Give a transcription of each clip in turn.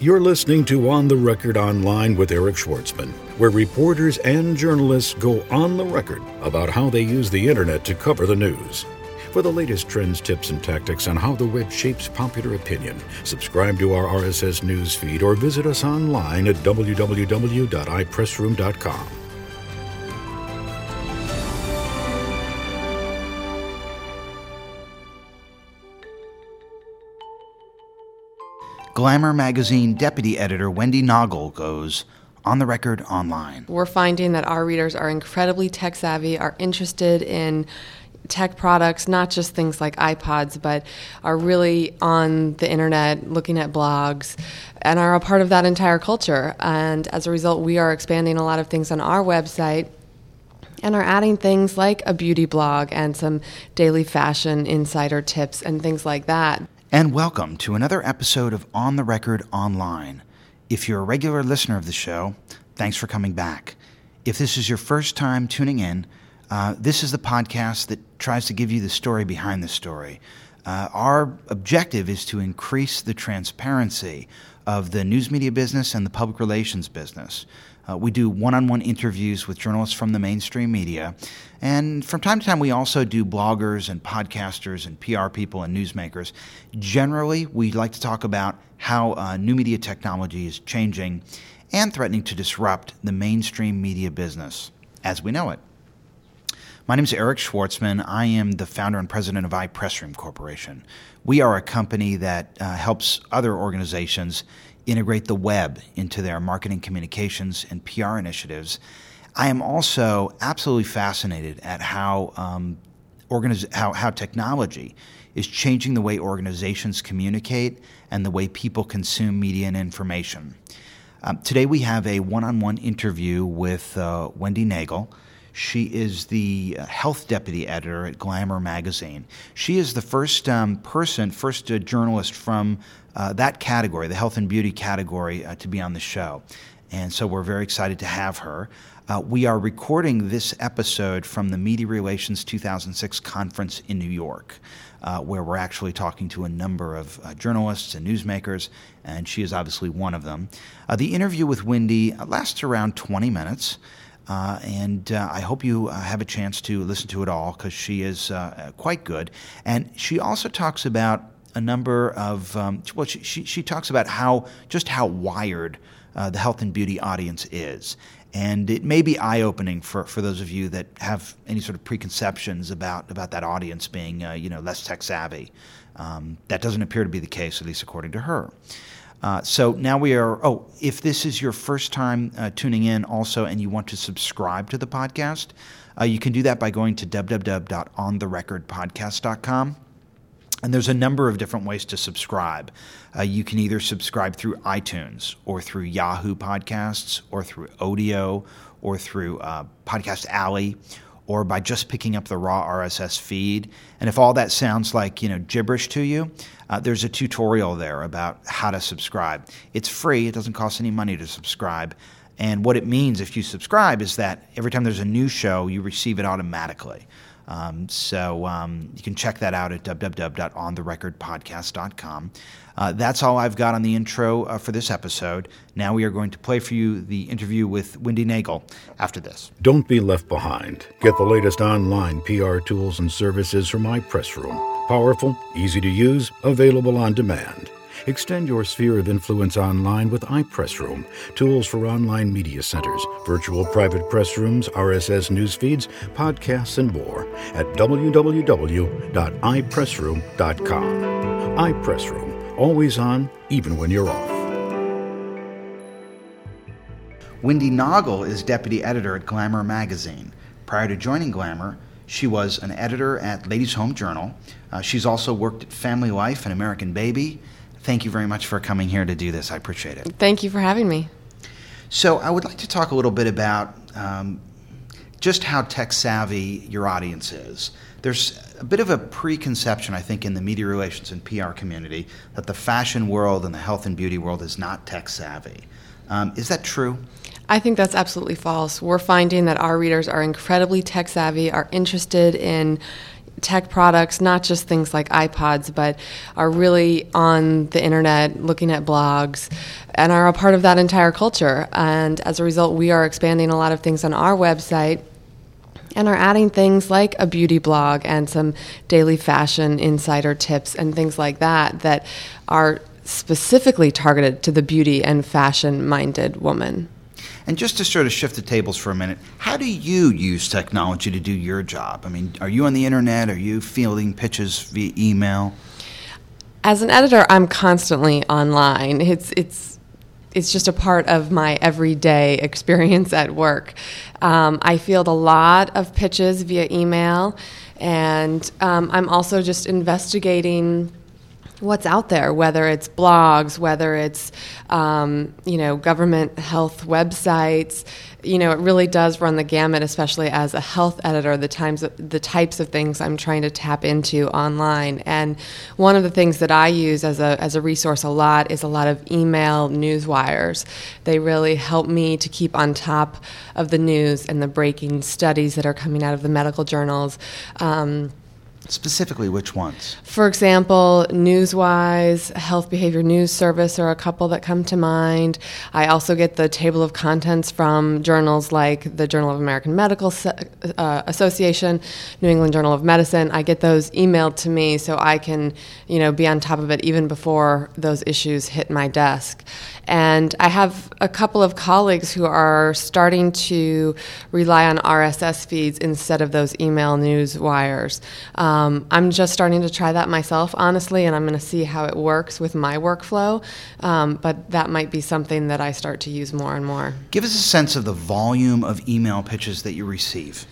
You're listening to On the Record Online with Eric Schwartzman, where reporters and journalists go on the record about how they use the internet to cover the news. For the latest trends, tips, and tactics on how the web shapes popular opinion, subscribe to our RSS news feed or visit us online at www.ipressroom.com. Glamour magazine deputy editor Wendy Naugle goes on the record online. We're finding that our readers are incredibly tech savvy, are interested in tech products, not just things like iPods, but are really on the internet looking at blogs and are a part of that entire culture. And as a result, we are expanding a lot of things on our website and are adding things like a beauty blog and some daily fashion insider tips and things like that. And welcome to another episode of On the Record Online. If you're a regular listener of the show, thanks for coming back. If this is your first time tuning in, uh, this is the podcast that tries to give you the story behind the story. Uh, our objective is to increase the transparency of the news media business and the public relations business. Uh, we do one on one interviews with journalists from the mainstream media. And from time to time, we also do bloggers and podcasters and PR people and newsmakers. Generally, we like to talk about how uh, new media technology is changing and threatening to disrupt the mainstream media business as we know it. My name is Eric Schwartzman. I am the founder and president of iPressroom Corporation. We are a company that uh, helps other organizations integrate the web into their marketing communications and PR initiatives. I am also absolutely fascinated at how, um, organiz- how, how technology is changing the way organizations communicate and the way people consume media and information. Um, today we have a one on one interview with uh, Wendy Naugle. She is the uh, health deputy editor at Glamour magazine. She is the first um, person, first uh, journalist from uh, that category, the health and beauty category, uh, to be on the show. And so we're very excited to have her. Uh, we are recording this episode from the Media Relations 2006 conference in New York, uh, where we're actually talking to a number of journalists and newsmakers, and she is obviously one of them. The interview with Wendy lasts around 20 minutes. Uh, and uh, I hope you uh, have a chance to listen to it all because she is quite good. And she also talks about a number of um, well, she, she, she, talks about how just how wired uh, the health and beauty audience is, and it may be eye opening for, for those of you that have any sort of preconceptions about about that audience being uh, you know less tech savvy. Um, that doesn't appear to be the case, at least according to her. Uh, so now we are. Oh, if this is your first time uh, tuning in, also, and you want to subscribe to the podcast, uh, you can do that by going to www.ontherecordpodcast.com. And there's a number of different ways to subscribe. Uh, you can either subscribe through iTunes or through Yahoo Podcasts or through Odeo or through uh, Podcast Alley or by just picking up the raw RSS feed. And if all that sounds like you know gibberish to you, uh, there's a tutorial there about how to subscribe. It's free; it doesn't cost any money to subscribe. And what it means if you subscribe is that every time there's a new show, you receive it automatically. Um, so um, you can check that out at www.ontherecordpodcast.com. Uh, that's all I've got on the intro uh, for this episode. Now we are going to play for you the interview with Wendy Naugle after this. Don't be left behind. Get the latest online PR tools and services from iPressroom. Powerful, easy to use, available on demand. Extend your sphere of influence online with iPressroom, tools for online media centers, virtual private press rooms, RSS news feeds, podcasts, and more at www.ipressroom.com. iPressroom, always on, even when you're off. Wendy Naugle is deputy editor at Glamour magazine. Prior to joining Glamour, she was an editor at Ladies Home Journal. Uh, she's also worked at Family Life and American Baby thank you very much for coming here to do this. I appreciate it. Thank you for having me. So, I would like to talk a little bit about um, just how tech savvy your audience is. There's a bit of a preconception, I think, in the media relations and PR community that the fashion world and the health and beauty world is not tech savvy. Um, is that true? I think that's absolutely false. We're finding that our readers are incredibly tech savvy, are interested in tech products, not just things like iPods, but are really on the internet, looking at blogs, and are a part of that entire culture. And as a result, we are expanding a lot of things on our website and are adding things like a beauty blog and some daily fashion insider tips and things like that that are specifically targeted to the beauty and fashion minded woman. And just to sort of shift the tables for a minute, how do you use technology to do your job? I mean, are you on the internet? Are you fielding pitches via email? As an editor, I'm constantly online. It's it's it's just a part of my everyday experience at work. Um, I field a lot of pitches via email, and um, I'm also just investigating what's out there, whether it's blogs, whether it's um, you know government health websites. You know, it really does run the gamut, especially as a health editor. The times, the types of things I'm trying to tap into online, and one of the things that I use as a as a resource a lot is a lot of email news wires. They really help me to keep on top of the news and the breaking studies that are coming out of the medical journals. Um, Specifically, which ones? For example, Newswise, Health Behavior News Service are a couple that come to mind. I also get the table of contents from journals like the Journal of American Medical uh, Association, New England Journal of Medicine. I get those emailed to me so I can, you know, be on top of it even before those issues hit my desk. And I have a couple of colleagues who are starting to rely on RSS feeds instead of those email news wires. Um, I'm just starting to try that myself, honestly, and I'm going to see how it works with my workflow. Um, but that might be something that I start to use more and more. Give us a sense of the volume of email pitches that you receive.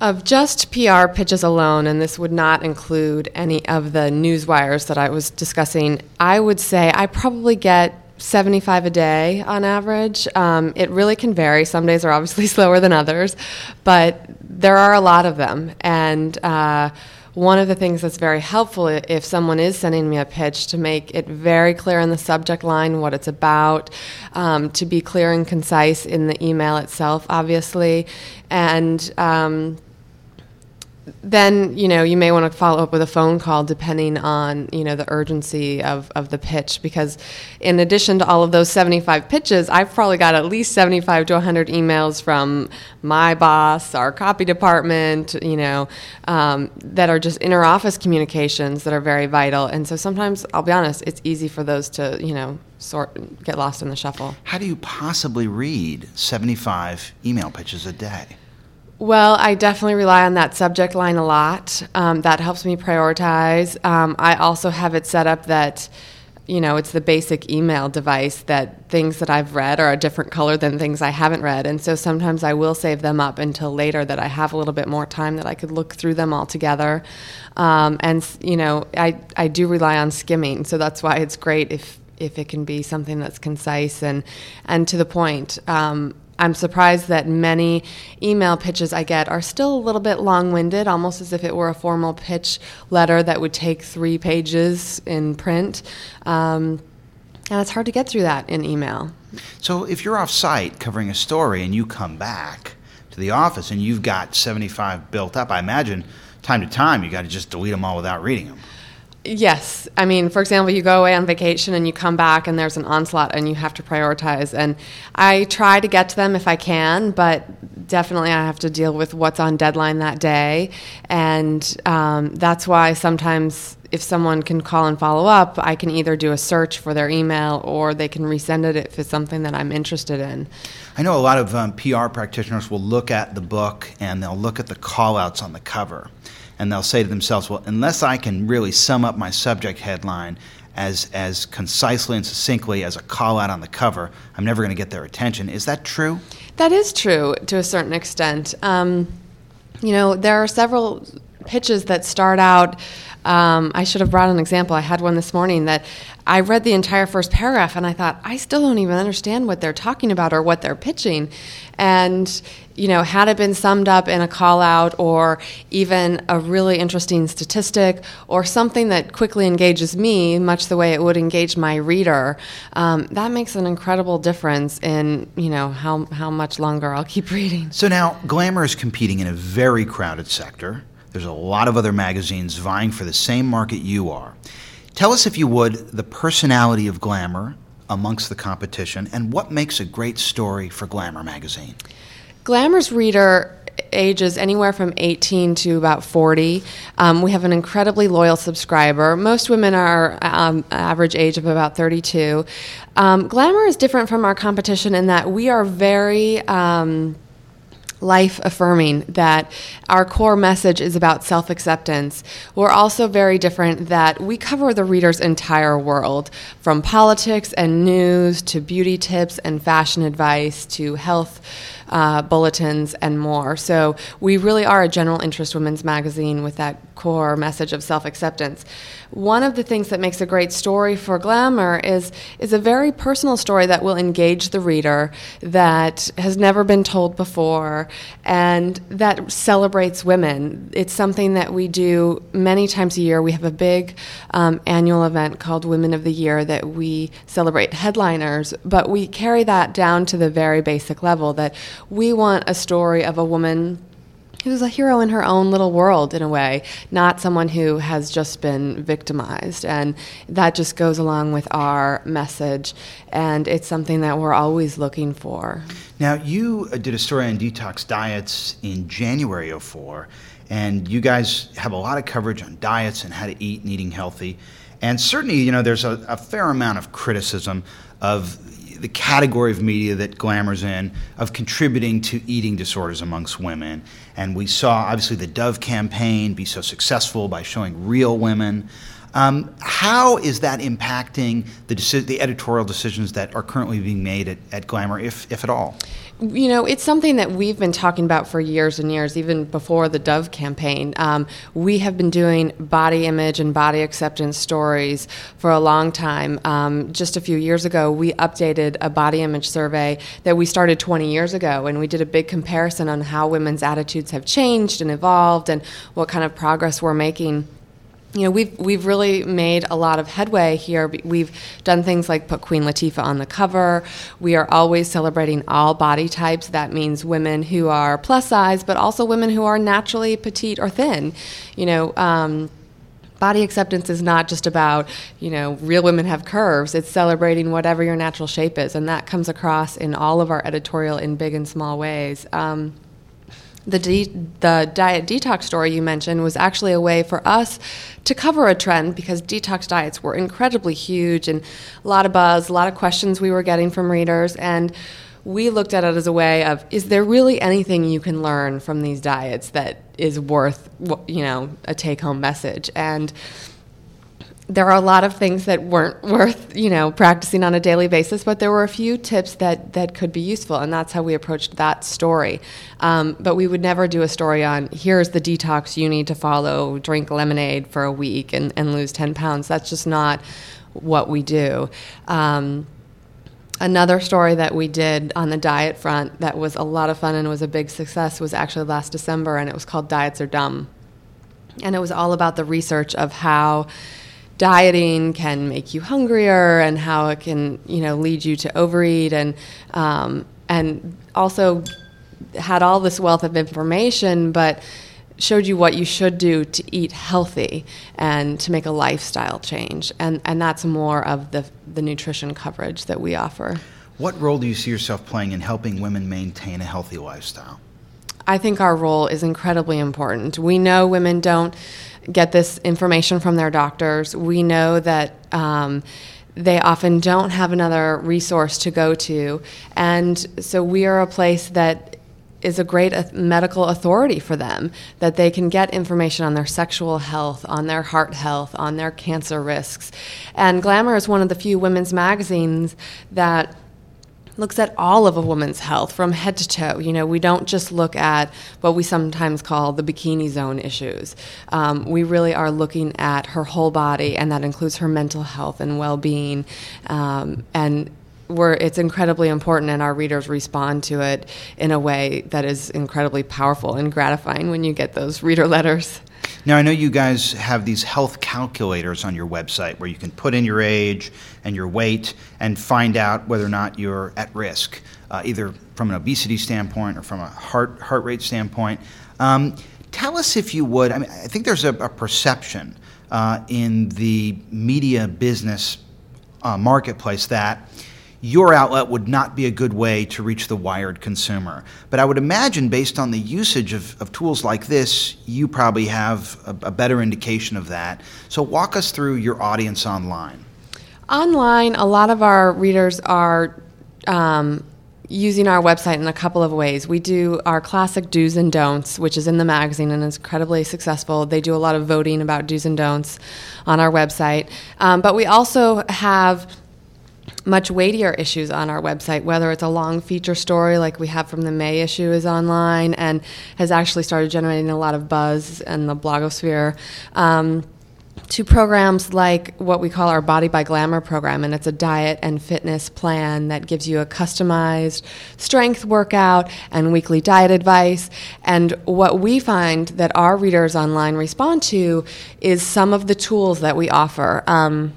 Of just PR pitches alone, and this would not include any of the news wires that I was discussing, I would say I probably get 75 a day on average. Um, it really can vary. Some days are obviously slower than others, but there are a lot of them. And uh, one of the things that's very helpful if someone is sending me a pitch to make it very clear in the subject line what it's about, um, to be clear and concise in the email itself, obviously, and um, then you know you may want to follow up with a phone call depending on you know the urgency of, of the pitch because in addition to all of those 75 pitches i've probably got at least 75 to 100 emails from my boss our copy department you know um, that are just inter-office communications that are very vital. And so sometimes i'll be honest it's easy for those to you know sort get lost in the shuffle. How do you possibly read 75 email pitches a day well, I definitely rely on that subject line a lot. Um, that helps me prioritize. Um, I also have it set up that, you know, it's the basic email device that things that I've read are a different color than things I haven't read. And so sometimes I will save them up until later that I have a little bit more time that I could look through them all together. Um, and, you know, I, I do rely on skimming. So that's why it's great if, if it can be something that's concise and, and to the point. Um, I'm surprised that many email pitches I get are still a little bit long winded, almost as if it were a formal pitch letter that would take three pages in print. Um, and it's hard to get through that in email. So if you're off site covering a story and you come back to the office and you've got 75 built up, I imagine time to time you got to just delete them all without reading them. Yes. I mean, for example, you go away on vacation and you come back and there's an onslaught and you have to prioritize. And I try to get to them if I can, but definitely I have to deal with what's on deadline that day. And um, that's why sometimes if someone can call and follow up, I can either do a search for their email or they can resend it if it's something that I'm interested in. I know a lot of um, PR practitioners will look at the book and they'll look at the callouts on the cover and they'll say to themselves, well, unless I can really sum up my subject headline as, as concisely and succinctly as a call out on the cover, I'm never going to get their attention. Is that true? That is true to a certain extent. Um, you know, there are several pitches that start out. Um, I should have brought an example. I had one this morning that I read the entire first paragraph and I thought, I still don't even understand what they're talking about or what they're pitching. And, you know, had it been summed up in a call out or even a really interesting statistic or something that quickly engages me, much the way it would engage my reader, um, that makes an incredible difference in, you know, how, how much longer I'll keep reading. So now, Glamour is competing in a very crowded sector There's a lot of other magazines vying for the same market you are. Tell us, if you would, the personality of Glamour amongst the competition and what makes a great story for Glamour magazine. Glamour's reader ages anywhere from 18 to about 40. Um, we have an incredibly loyal subscriber. Most women are um, average age of about 32. Um, Glamour is different from our competition in that we are very um, life affirming, that our core message is about self acceptance. We're also very different that we cover the reader's entire world from politics and news to beauty tips and fashion advice to health uh, bulletins, and more. So we really are a general interest women's magazine with that core message of self acceptance. One of the things that makes a great story for Glamour is, is a very personal story that will engage the reader, that has never been told before, and that celebrates women. It's something that we do many times a year. We have a big um, annual event called Women of the Year that we celebrate headliners, but we carry that down to the very basic level that we want a story of a woman who's a hero in her own little world in a way, not someone who has just been victimized. And that just goes along with our message. And it's something that we're always looking for. Now, you uh, did a story on detox diets in January of 04, and you guys have a lot of coverage on diets and how to eat and eating healthy. And certainly, you know, there's a, a fair amount of criticism of the category of media that Glamour's in of contributing to eating disorders amongst women. And we saw, obviously, the Dove campaign be so successful by showing real women. Um, how is that impacting the, deci- the editorial decisions that are currently being made at, at Glamour, if, if at all? You know, it's something that we've been talking about for years and years, even before the Dove campaign. Um, we have been doing body image and body acceptance stories for a long time. Um, just a few years ago, we updated a body image survey that we started 20 years ago, and we did a big comparison on how women's attitudes have changed and evolved and what kind of progress we're making you know we've we've really made a lot of headway here. We've done things like put Queen Latifah on the cover. We are always celebrating all body types. That means women who are plus size, but also women who are naturally petite or thin. You know. Um, body acceptance is not just about you know real women have curves it's celebrating whatever your natural shape is and that comes across in all of our editorial in big and small ways um, the, de- the diet detox story you mentioned was actually a way for us to cover a trend because detox diets were incredibly huge and a lot of buzz, a lot of questions we were getting from readers. And we looked at it as a way of is there really anything you can learn from these diets that is worth, you know, a take home message? And there are a lot of things that weren't worth you know practicing on a daily basis but there were a few tips that that could be useful and that's how we approached that story. Um, but we would never do a story on here's the detox you need to follow drink lemonade for a week and, and lose 10 pounds. That's just not what we do. Um, another story that we did on the diet front that was a lot of fun and was a big success was actually last december and it was called diets are dumb. And it was all about the research of how dieting can make you hungrier and how it can you know lead you to overeat and um, and also had all this wealth of information but showed you what you should do to eat healthy and to make a lifestyle change. And and that's more of the the nutrition coverage that we offer. What role do you see yourself playing in helping women maintain a healthy lifestyle I think our role is incredibly important. We know women don't get this information from their doctors. We know that. Um, they often don't have another resource to go to. And so we are a place that is a great medical authority for them, that they can get information on their sexual health, on their heart health, on their cancer risks. And Glamour is one of the few women's magazines that looks at all of a woman's health from head to toe. You know, we don't just look at what we sometimes call the bikini zone issues. Um, we really are looking at her whole body, and that includes her mental health and well being. Um, and it's incredibly important, and our readers respond to it in a way that is incredibly powerful and gratifying when you get those reader letters. Now, I know you guys have these health calculators on your website where you can put in your age and your weight and find out whether or not you're at risk, uh, either from an obesity standpoint or from a heart, heart rate standpoint. Um, Tell us if you would. I mean, I think there's a, a perception uh, in the media business uh, marketplace that your outlet would not be a good way to reach the wired consumer. But I would imagine, based on the usage of, of tools like this, you probably have a, a better indication of that. So, walk us through your audience online. Online, a lot of our readers are um, using our website in a couple of ways. We do our classic do's and don'ts, which is in the magazine and is incredibly successful. They do a lot of voting about do's and don'ts on our website. Um, but we also have much weightier issues on our website, whether it's a long feature story like we have from the May issue is online and has actually started generating a lot of buzz in the blogosphere. Um, to programs like what we call our Body by Glamour program, and it's a diet and fitness plan that gives you a customized strength workout and weekly diet advice. And what we find that our readers online respond to is some of the tools that we offer. Um,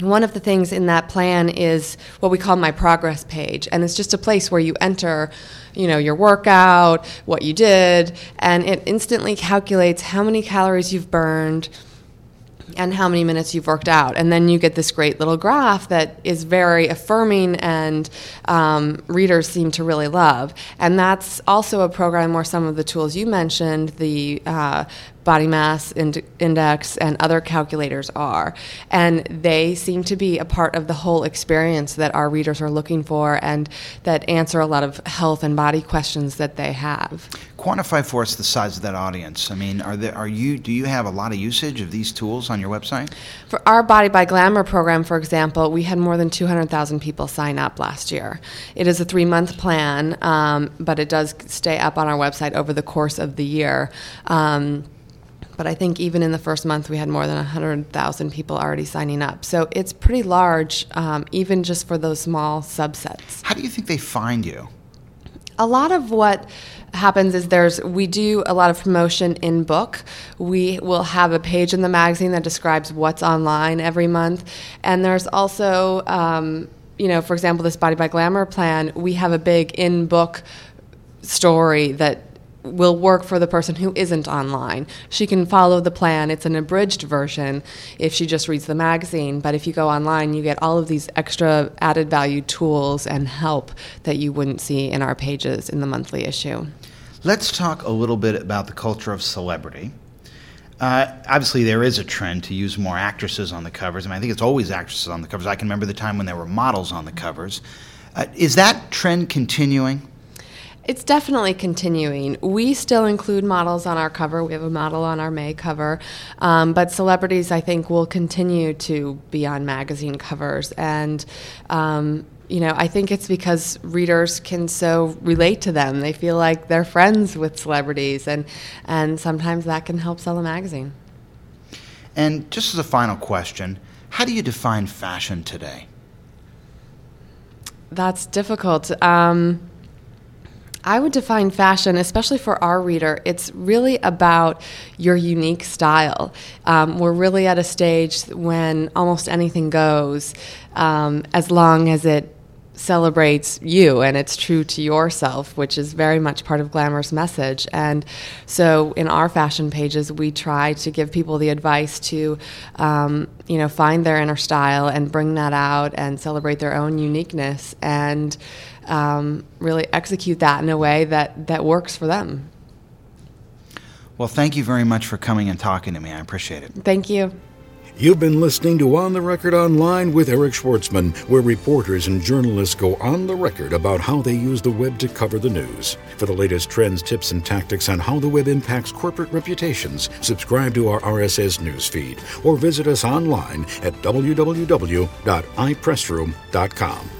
one of the things in that plan is what we call my progress page and it's just a place where you enter you know your workout what you did and it instantly calculates how many calories you've burned and how many minutes you've worked out. And then you get this great little graph that is very affirming and um, readers seem to really love. And that's also a program where some of the tools you mentioned, the uh, body mass ind- index and other calculators are. And they seem to be a part of the whole experience that our readers are looking for and that answer a lot of health and body questions that they have. Quantify for us the size of that audience. I mean, are there are you do you have a lot of usage of these tools on your website? For our Body by Glamour program, for example, we had more than 200,000 people sign up last year. It is a three month plan, um, but it does stay up on our website over the course of the year. Um, but I think even in the first month we had more than 100,000 people already signing up. So it's pretty large, um, even just for those small subsets. How do you think they find you? A lot of what happens is there's we do a lot of promotion in book. We will have a page in the magazine that describes what's online every month, and there's also um, you know, for example, this Body by Glamour plan, we have a big in book story that will work for the person who isn't online. She can follow the plan. It's an abridged version if she just reads the magazine, but if you go online, you get all of these extra added value tools and help that you wouldn't see in our pages in the monthly issue. Let's talk a little bit about the culture of celebrity. Uh, obviously, there is a trend to use more actresses on the covers. I mean, I think it's always actresses on the covers. I can remember the time when there were models on the covers. Uh, is that trend continuing? It's definitely continuing. We still include models on our cover. We have a model on our May cover. Um, but celebrities, I think, will continue to be on magazine covers. And, um, you know, I think it's because readers can so relate to them. They feel like they're friends with celebrities, and, and sometimes that can help sell a magazine. And just as a final question, how do you define fashion today? That's difficult. Um, I would define fashion, especially for our reader, it's really about your unique style. Um, we're really at a stage when almost anything goes um, as long as it celebrates you and it's true to yourself, which is very much part of Glamour's message. And so in our fashion pages, we try to give people the advice to, um, you know, find their inner style and bring that out and celebrate their own uniqueness and um, really execute that in a way that, that works for them. Well, thank you very much for coming and talking to me. I appreciate it. Thank you. You've been listening to On the Record Online with Eric Schwartzman, where reporters and journalists go on the record about how they use the web to cover the news. For the latest trends, tips, and tactics on how the web impacts corporate reputations, subscribe to our RSS newsfeed or visit us online at www.ipressroom.com.